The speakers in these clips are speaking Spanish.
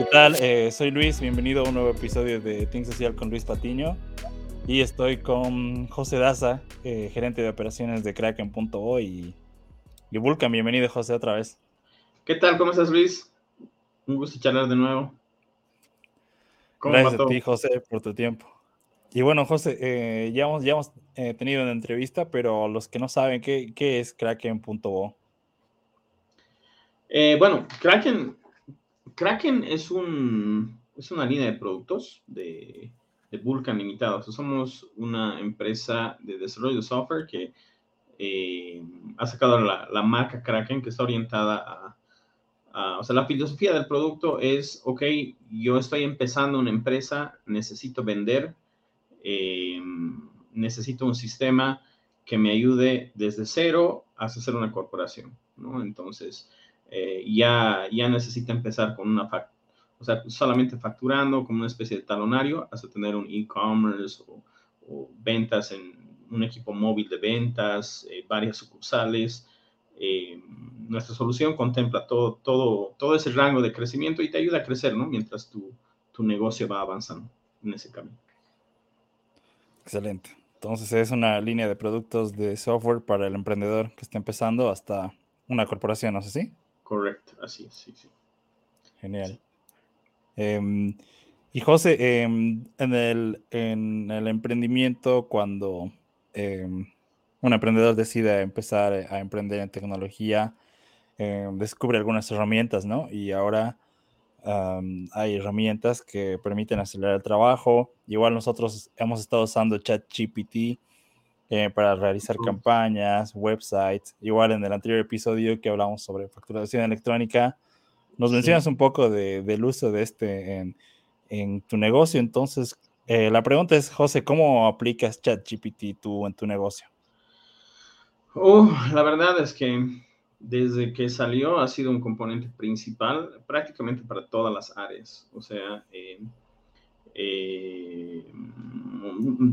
¿Qué tal? Eh, soy Luis, bienvenido a un nuevo episodio de Think Social con Luis Patiño. Y estoy con José Daza, eh, gerente de operaciones de Kraken.o y, y Vulcan. Bienvenido, José, otra vez. ¿Qué tal? ¿Cómo estás, Luis? Un gusto charlar de nuevo. Gracias a ti, José, por tu tiempo. Y bueno, José, eh, ya hemos, ya hemos tenido una entrevista, pero los que no saben, ¿qué, qué es Kraken.o? bueno, Kraken, Kraken es, un, es una línea de productos de, de Vulcan Limitado. somos una empresa de desarrollo de software que eh, ha sacado la, la, marca Kraken, que está orientada a, O sea, la filosofía del producto es, ok, yo estoy empezando una empresa, necesito vender, eh, necesito un sistema que me ayude desde cero hasta ser una corporación, ¿no? Entonces, eh, ya, ya necesita empezar con una factura o sea, solamente facturando como una especie de talonario hasta tener un e-commerce o, ventas en un equipo móvil de ventas, eh, varias sucursales. Eh, nuestra solución contempla todo, todo, todo ese rango de crecimiento y te ayuda a crecer, ¿no? Mientras tu, tu negocio va avanzando en ese camino. Excelente. Entonces es una línea de productos de software para el emprendedor que está empezando hasta una corporación, ¿no sé si? Correcto, así es, sí, sí. Genial. Em, y José, em, en, el, en, el, emprendimiento, cuando em, un emprendedor decide empezar a emprender en tecnología, descubre algunas herramientas, ¿no? Y ahora hay herramientas que permiten acelerar el trabajo. Igual nosotros hemos estado usando ChatGPT eh, para realizar campañas, websites. Igual en el anterior episodio que hablamos sobre facturación electrónica, nos mencionas un poco del uso de este en, tu negocio. Entonces, eh, la pregunta es, José, ¿cómo aplicas ChatGPT tú en tu negocio? Oh, la verdad es que desde que salió ha sido un componente principal prácticamente para todas las áreas. O sea, eh, eh,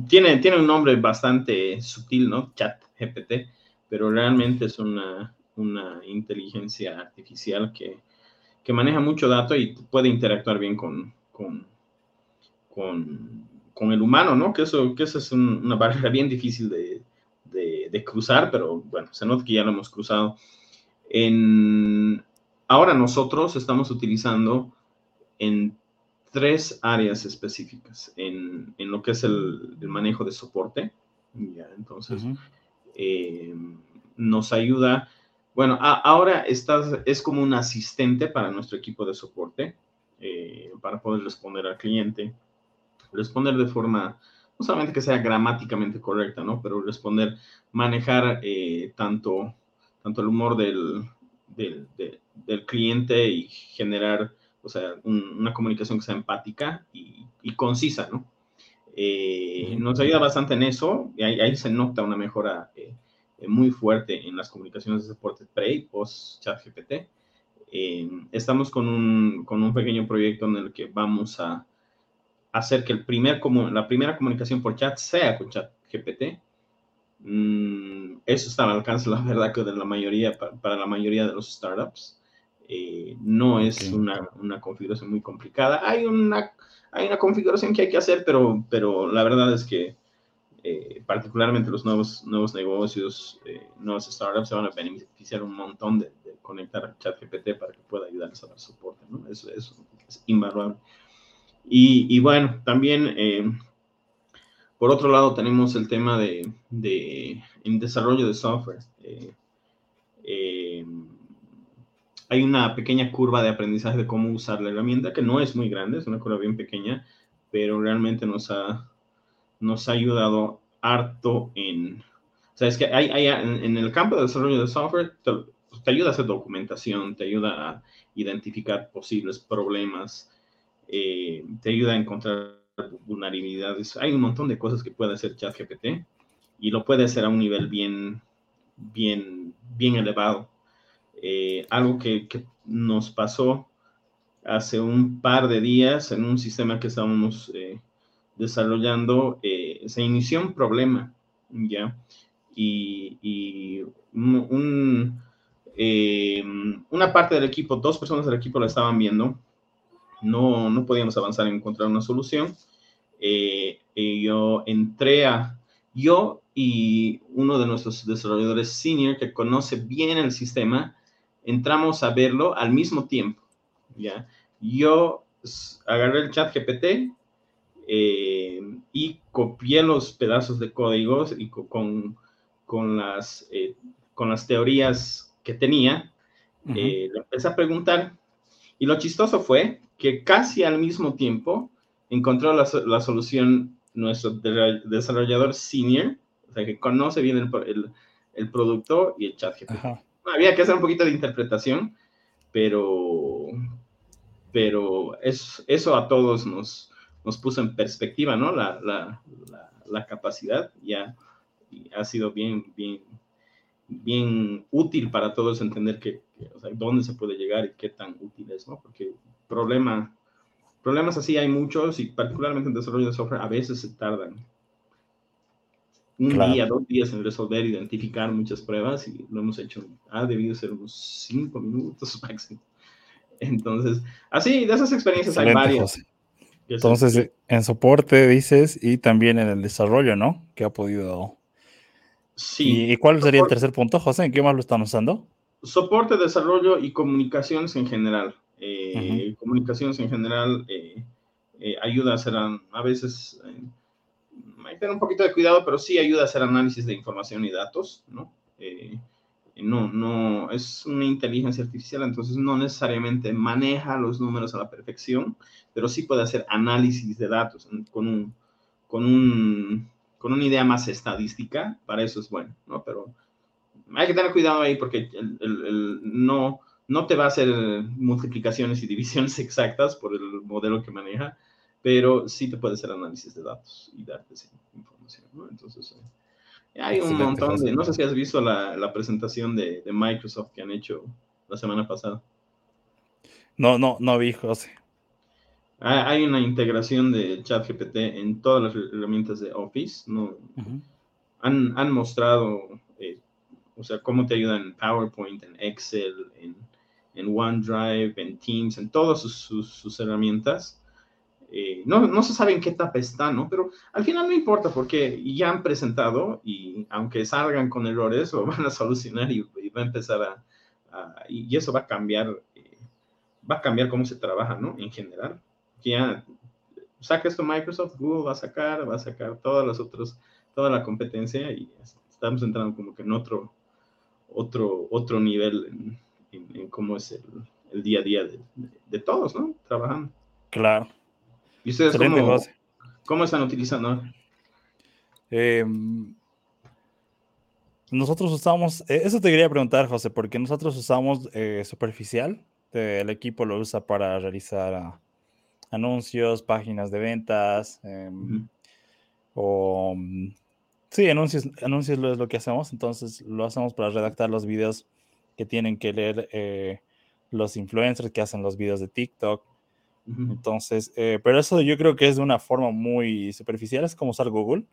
tiene, tiene un nombre bastante sutil, ¿no? ChatGPT, pero realmente es una, una inteligencia artificial que que maneja mucho dato y puede interactuar bien con, con, con, el humano, ¿no? Que eso, que eso es una barrera bien difícil de, de, cruzar, pero bueno, se nota que ya lo hemos cruzado. En, ahora nosotros estamos utilizando en tres áreas específicas, en, en lo que es el, manejo de soporte. Ya, entonces, eh, nos ayuda bueno, ahora estás, es como un asistente para nuestro equipo de soporte, eh, para poder responder al cliente, responder de forma, no solamente que sea gramáticamente correcta, ¿no? Pero responder, manejar eh, tanto, tanto el humor del, del, cliente y generar, o sea, una comunicación que sea empática y, concisa, ¿no? Eh, nos ayuda bastante en eso, y ahí, ahí se nota una mejora eh, muy fuerte en las comunicaciones de soporte pre y post chat GPT. Eh, estamos con un, con un, pequeño proyecto en el que vamos a hacer que el primer, como, la primera comunicación por chat sea con chat GPT. Mm, eso está al alcance, la verdad, que de la mayoría, para, la mayoría de los startups. Eh, no es una, una, configuración muy complicada. Hay una, hay una configuración que hay que hacer, pero, pero la verdad es que eh, particularmente los nuevos, nuevos negocios, eh, nuevas startups se van a beneficiar un montón de, conectar a ChatGPT para que pueda ayudarles a dar soporte, ¿no? Eso, es invaluable. Y, bueno, también, eh, por otro lado, tenemos el tema de, de en desarrollo de software. Hay una pequeña curva de aprendizaje de cómo usar la herramienta, que no es muy grande, es una curva bien pequeña, pero realmente nos ha nos ha ayudado harto en, o sea, es que hay, hay en, el campo de desarrollo de software, te, ayuda a hacer documentación, te ayuda a identificar posibles problemas, eh, te ayuda a encontrar vulnerabilidades. Hay un montón de cosas que puede hacer ChatGPT y lo puede hacer a un nivel bien, bien, bien elevado. Eh, algo que, que, nos pasó hace un par de días en un sistema que estábamos eh, desarrollando, eh, se inició un problema, ¿ya? Y, un, eh, una parte del equipo, dos personas del equipo lo estaban viendo no, no podíamos avanzar en encontrar una solución. Eh, yo entré a, yo y uno de nuestros desarrolladores senior que conoce bien el sistema, entramos a verlo al mismo tiempo. ¿ya? Yo agarré el chat GPT eh, y copié los pedazos de códigos y con, con, las, eh, con las teorías que tenía, le empecé a preguntar. Y lo chistoso fue que casi al mismo tiempo encontró la, la solución nuestro desarrollador senior, o sea, que conoce bien el, el, producto y el chat GPT. Había que hacer un poquito de interpretación, pero, pero es, eso a todos nos, nos puso en perspectiva, ¿no? La, la, la, capacidad ya ha sido bien, bien, bien útil para todos entender que, o sea, dónde se puede llegar y qué tan útil es, ¿no? Porque problema Problemas así hay muchos y particularmente en desarrollo de software a veces se tardan un día, dos días en resolver, identificar muchas pruebas y lo hemos hecho. Ha debido ser unos cinco minutos máximo. Entonces, así, de esas experiencias hay varias. Entonces, en soporte dices y también en el desarrollo, ¿no? Que ha podido. Sí. ¿Y cuál sería el tercer punto, José? ¿En qué más lo están usando? Soporte, desarrollo y comunicaciones en general. Eh, comunicaciones en general eh, eh, ayuda a hacer, a, veces, que tener un poquito de cuidado, pero sí ayuda a hacer análisis de información y datos, ¿no? no, no, es una inteligencia artificial, entonces no necesariamente maneja los números a la perfección, pero sí puede hacer análisis de datos con un, con un, con una idea más estadística, para eso es bueno, ¿no? Pero hay que tener cuidado ahí porque el, no, no te va a hacer multiplicaciones y divisiones exactas por el modelo que maneja, pero sí te puede hacer análisis de datos y darte información, ¿no? Entonces, eh, hay un montón de... No sé si has visto la, presentación de, Microsoft que han hecho la semana pasada. No, no, no vi, José. Hay una integración de ChatGPT en todas las herramientas de Office, ¿no? han, han, mostrado, eh, o sea, cómo te ayudan en PowerPoint, en Excel, en en OneDrive, en Teams, en todas sus, herramientas. Eh, no, no, se sabe en qué etapa está, ¿no? Pero al final no importa porque ya han presentado y aunque salgan con errores, lo van a solucionar y, va a empezar a, y eso va a cambiar, eh, va a cambiar cómo se trabaja, ¿no? En general. Ya saca esto Microsoft, Google va a sacar, va a sacar todas las otras, toda la competencia y estamos entrando como que en otro, otro, otro nivel en, cómo es el, día a día de, todos, ¿no? Trabajando. Claro. ¿Y ustedes cómo, están utilizando? Em, nosotros usamos, eh, eso te quería preguntar, José, porque nosotros usamos eh, Superficial, el equipo lo usa para realizar ah, anuncios, páginas de ventas, em, o mm, sí, anuncios, anuncios es lo que hacemos, entonces lo hacemos para redactar los videos que tienen que leer eh, los influencers que hacen los videos de TikTok. Entonces, eh, pero eso yo creo que es de una forma muy superficial, es como usar Google.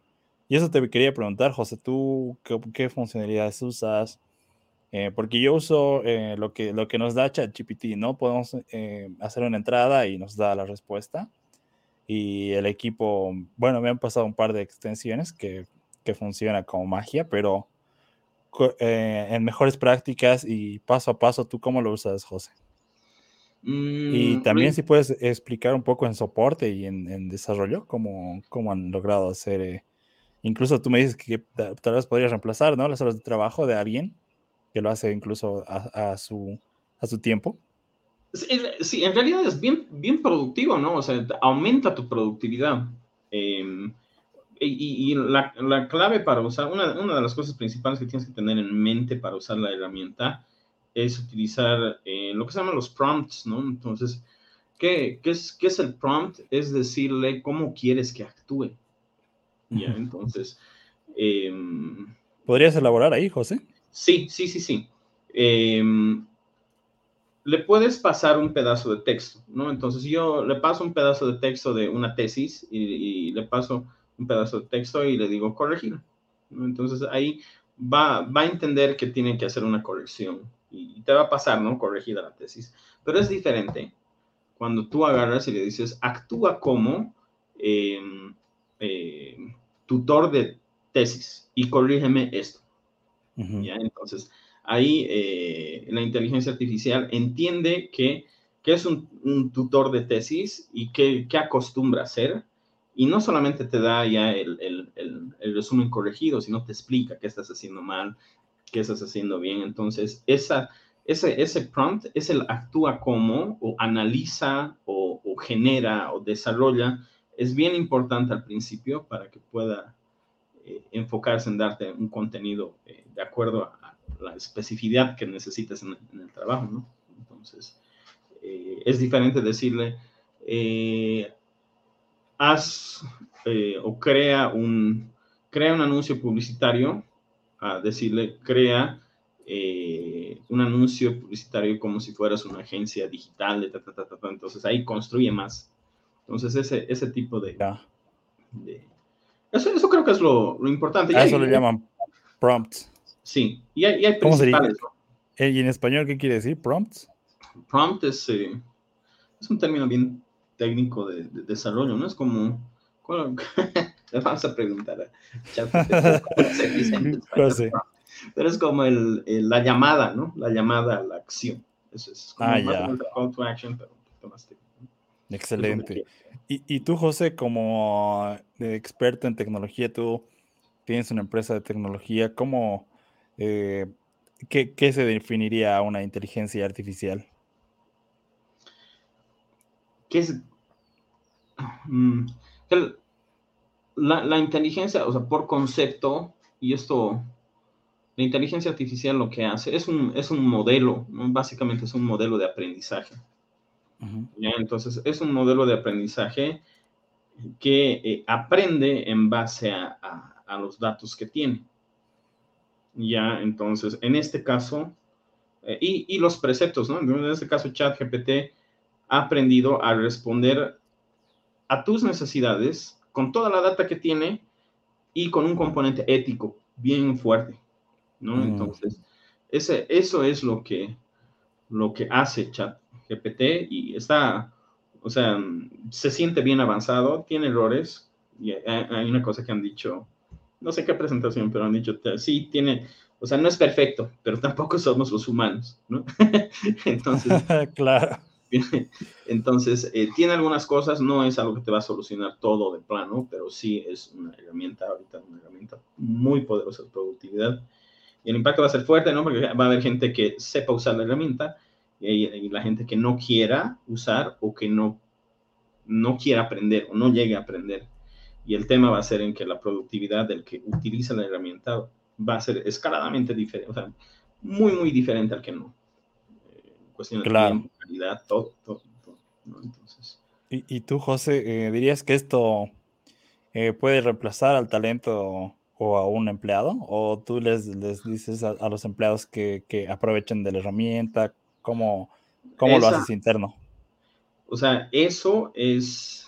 Y eso te quería preguntar, José, ¿tú qué, funcionalidades usas? Eh, porque yo uso lo, que, lo que nos da ChatGPT, ¿no? Podemos hacer una entrada y nos da la respuesta. Y el equipo, bueno, me han pasado un par de extensiones que, que funciona como magia, pero eh, en mejores prácticas y paso a paso, ¿tú cómo lo usas, José? Y mm, también pues si puedes explicar un poco en soporte y en, desarrollo, cómo, cómo, han logrado hacer, eh, incluso tú me dices que tal vez podrías reemplazar, ¿no? Las horas de trabajo de alguien que lo hace incluso a, su, a su tiempo. Sí, en realidad es bien, bien productivo, ¿no? O sea, aumenta tu productividad. Eh, y, la, la, clave para usar, una, una, de las cosas principales que tienes que tener en mente para usar la herramienta es utilizar eh, lo que se llaman los prompts, ¿no? Entonces, ¿qué, qué, es, ¿qué es el prompt? Es decirle cómo quieres que actúe. Ya, entonces. Em, ¿Podrías elaborar ahí, José? Sí, sí, sí, sí. Em, le puedes pasar un pedazo de texto, ¿no? Entonces yo le paso un pedazo de texto de una tesis y le paso un pedazo de texto y le digo corregir. Entonces ahí va, va a entender que tiene que hacer una corrección y te va a pasar, ¿no? Corregida la tesis. Pero es diferente cuando tú agarras y le dices, actúa como em, eh, tutor de tesis y corrígeme esto. ¿Ya? Entonces, ahí eh, la inteligencia artificial entiende que, es un, tutor de tesis y qué acostumbra a hacer. Y no solamente te da ya el, el, resumen corregido, sino te explica qué estás haciendo mal, qué estás haciendo bien. Entonces, esa, ese, ese prompt es el actúa como, o analiza, o, genera, o desarrolla. Es bien importante al principio para que pueda eh, enfocarse en darte un contenido eh, de acuerdo a, la especificidad que necesitas en, el trabajo, ¿no? Entonces, eh, es diferente decirle, haz o crea un, crea un anuncio publicitario, a decirle, crea un anuncio publicitario como si fueras una agencia digital, de entonces ahí construye más. Entonces ese, ese tipo de... eso, eso, creo que es lo, lo importante. A eso le llaman prompts. Sí, y hay, y hay principales. Eh, ¿Y en español qué quiere decir prompts? Prompt es, eh, es un término bien técnico de, desarrollo, ¿no? Es como... le vamos a preguntar a ¿cómo se pero es como el, la llamada, ¿no? La llamada a la acción. Eso es como ah, ya. call to action, pero más Excelente. Y, y, tú, José, como experto en tecnología, tú tienes una empresa de tecnología, ¿cómo, eh, qué, qué, se definiría una inteligencia artificial? ¿Qué es? Mm, la, la inteligencia, o sea, por concepto, y esto la inteligencia artificial lo que hace es un, es un modelo, básicamente es un modelo de aprendizaje. ¿ya? Entonces, es un modelo de aprendizaje que eh, aprende en base a, a, los datos que tiene. Ya, entonces, en este caso, eh, y, y, los preceptos, ¿no? En este caso, ChatGPT ha aprendido a responder a tus necesidades con toda la data que tiene y con un componente ético bien fuerte. ¿no? Mm. Entonces, ese, eso es lo que, lo que hace ChatGPT y está, o sea, se siente bien avanzado, tiene errores. Y hay una cosa que han dicho, no sé qué presentación, pero han dicho, sí, tiene, o sea, no es perfecto, pero tampoco somos los humanos, ¿no? Entonces, claro. Entonces, eh, tiene algunas cosas, no es algo que te va a solucionar todo de plano, pero sí es una herramienta, ahorita una herramienta muy poderosa de productividad y el impacto va a ser fuerte, ¿no? Porque va a haber gente que sepa usar la herramienta y, la gente que no quiera usar o que no, no quiera aprender o no llegue a aprender. Y el tema va a ser en que la productividad del que utiliza la herramienta va a ser escaladamente diferente, o sea, muy, muy diferente al que no. Cuestión de tiempo, calidad, todo, todo, ¿no? Entonces. ¿Y, y, tú, José, eh, dirías que esto eh, puede reemplazar al talento o a un empleado? ¿O tú les, les dices a, los empleados que, que, aprovechen de la herramienta? ¿Cómo, cómo lo haces interno? O sea, eso es,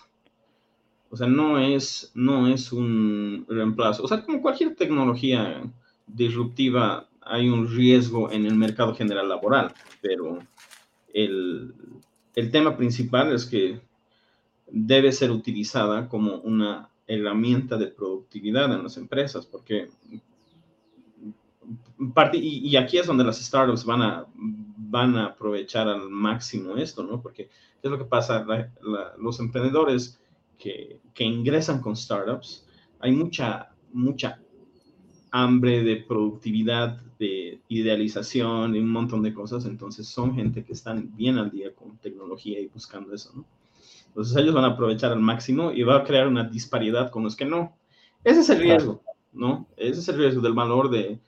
o sea, no es, no es un reemplazo. O sea, como cualquier tecnología disruptiva, hay un riesgo en el mercado general laboral, pero el, el tema principal es que debe ser utilizada como una herramienta de productividad en las empresas, porque parte, y, aquí es donde las startups van a, van a aprovechar al máximo esto, ¿no? Porque es lo que pasa? los emprendedores que, que, ingresan con startups, hay mucha, mucha hambre de productividad, de idealización y un montón de cosas, entonces son gente que están bien al día con tecnología y buscando eso, ¿no? Entonces ellos van a aprovechar al máximo y va a crear una disparidad con los que no. Ese es el riesgo, ¿no? Ese es el riesgo del valor de,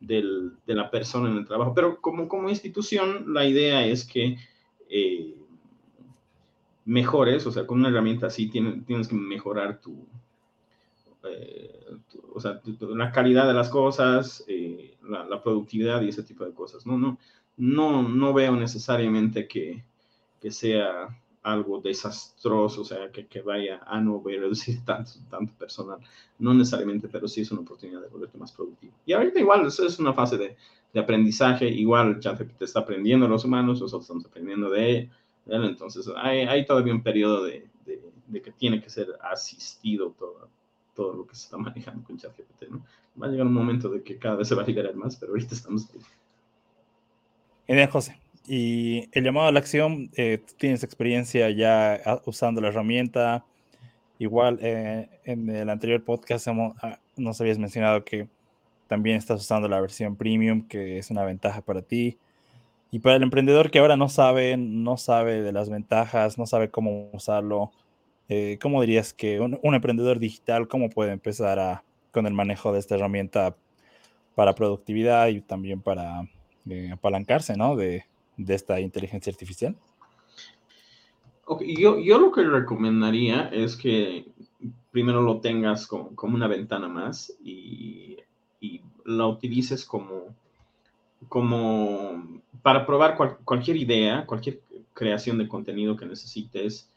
de la persona en el trabajo. Pero como, como institución, la idea es que eh, mejores, o sea, con una herramienta así tienes, tienes que mejorar tu, eh, o sea, la calidad de las cosas, eh, la, productividad y ese tipo de cosas. No, no, no, no veo necesariamente que, que sea algo desastroso, o sea, que, que vaya a no reducir tanto, tanto personal. No necesariamente, pero sí es una oportunidad de volverte más productivo. Y ahorita igual, eso es una fase de, de aprendizaje, igual te está aprendiendo los humanos, nosotros estamos aprendiendo de, Entonces, hay, todavía un periodo de, que tiene que ser asistido todo, todo lo que se está manejando con ChatGPT, ¿no? Va a llegar un momento de que cada vez se va a liberar más, pero ahorita estamos. Genial, José. Y el llamado a la acción, eh, tienes experiencia ya ah, usando la herramienta. Igual eh, en el anterior podcast ah, nos habías mencionado que también estás usando la versión premium, que es una ventaja para ti. Y para el emprendedor que ahora no sabe, no sabe de las ventajas, no sabe cómo usarlo, eh, ¿cómo dirías que un, emprendedor digital, cómo puede empezar con el manejo de esta herramienta para productividad y también para eh, apalancarse ¿no? de, esta inteligencia artificial? yo, yo, lo que recomendaría es que primero lo tengas como, como una ventana más y, y la utilices como como para probar cualquier idea, cualquier creación de contenido que necesites,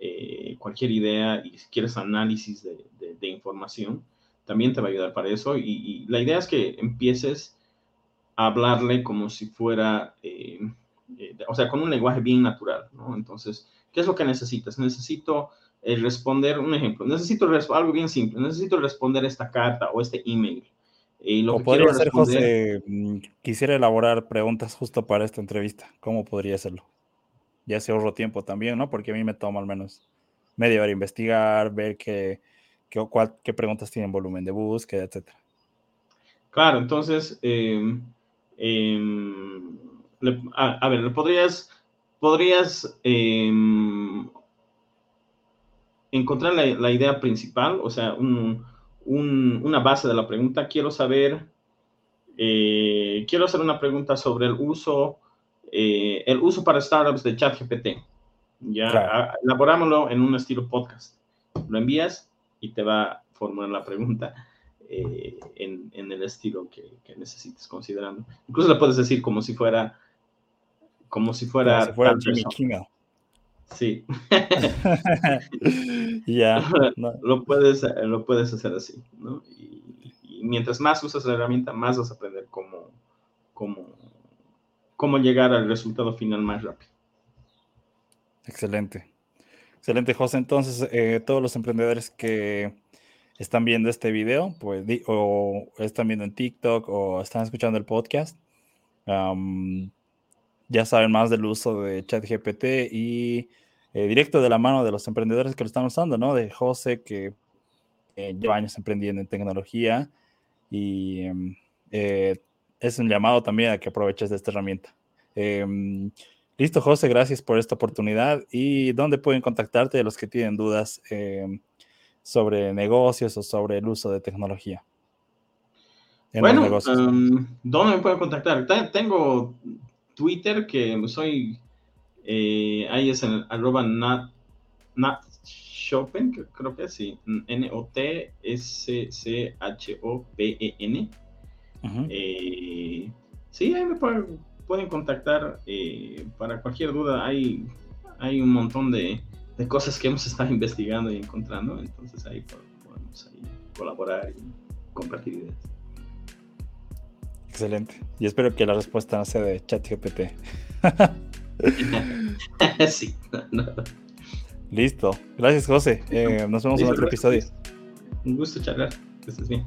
eh, cualquier idea y si quieres análisis de, información, también te va a ayudar para eso. Y, la idea es que empieces a hablarle como si fuera, eh, eh, o sea, con un lenguaje bien natural, ¿no? Entonces, ¿qué es lo que necesitas? Necesito responder, un ejemplo, necesito algo bien simple, necesito responder esta carta o este email lo o podría ser, José, mm, quisiera elaborar preguntas justo para esta entrevista. ¿Cómo podría hacerlo? Ya se ahorro tiempo también, ¿no? Porque a mí me toma al menos media hora investigar, ver qué, qué, qué preguntas tienen volumen de búsqueda, etc. Claro, entonces, em, em, a, ver, podrías, podrías em, encontrar la, la, idea principal, o sea, un, una base de la pregunta. Quiero saber, eh, quiero hacer una pregunta sobre el uso, eh, el uso para startups de ChatGPT. Ya, elaborámoslo en un estilo podcast. Lo envías y te va a formar la pregunta eh, en, el estilo que, necesites considerando. Incluso le puedes decir como si fuera, como si fuera, como si fuera Jimmy Kimmel. Sí. ya. Lo, puedes, lo puedes hacer así, ¿no? Y, mientras más usas la herramienta, más vas a aprender cómo llegar al resultado final más rápido. Excelente. Excelente, José. Entonces, eh, todos los emprendedores que están viendo este video, pues, o están viendo en TikTok o están escuchando el podcast, ya saben más del uso de ChatGPT y eh, directo de la mano de los emprendedores que lo están usando, ¿no? De José, que lleva años emprendiendo en tecnología y em, eh, es un llamado también a que aproveches de esta herramienta. Em, listo, José, gracias por esta oportunidad. ¿Y dónde pueden contactarte los que tienen dudas em, sobre negocios o sobre el uso de tecnología? bueno, ¿dónde me pueden contactar? Tengo Twitter, que soy, eh, ahí es en arroba nat, creo que sí, N-O-T-S-C-H-O-P-E-N. Eh, sí, ahí me pueden, contactar eh, para cualquier duda. Hay, hay un montón de, cosas que hemos estado investigando y encontrando, entonces ahí podemos colaborar y compartir ideas. Excelente. Y espero que la respuesta no sea de ChatGPT. sí. Listo. Gracias, José. Eh, nos vemos en otro episodio. Un gusto charlar. Que estés bien.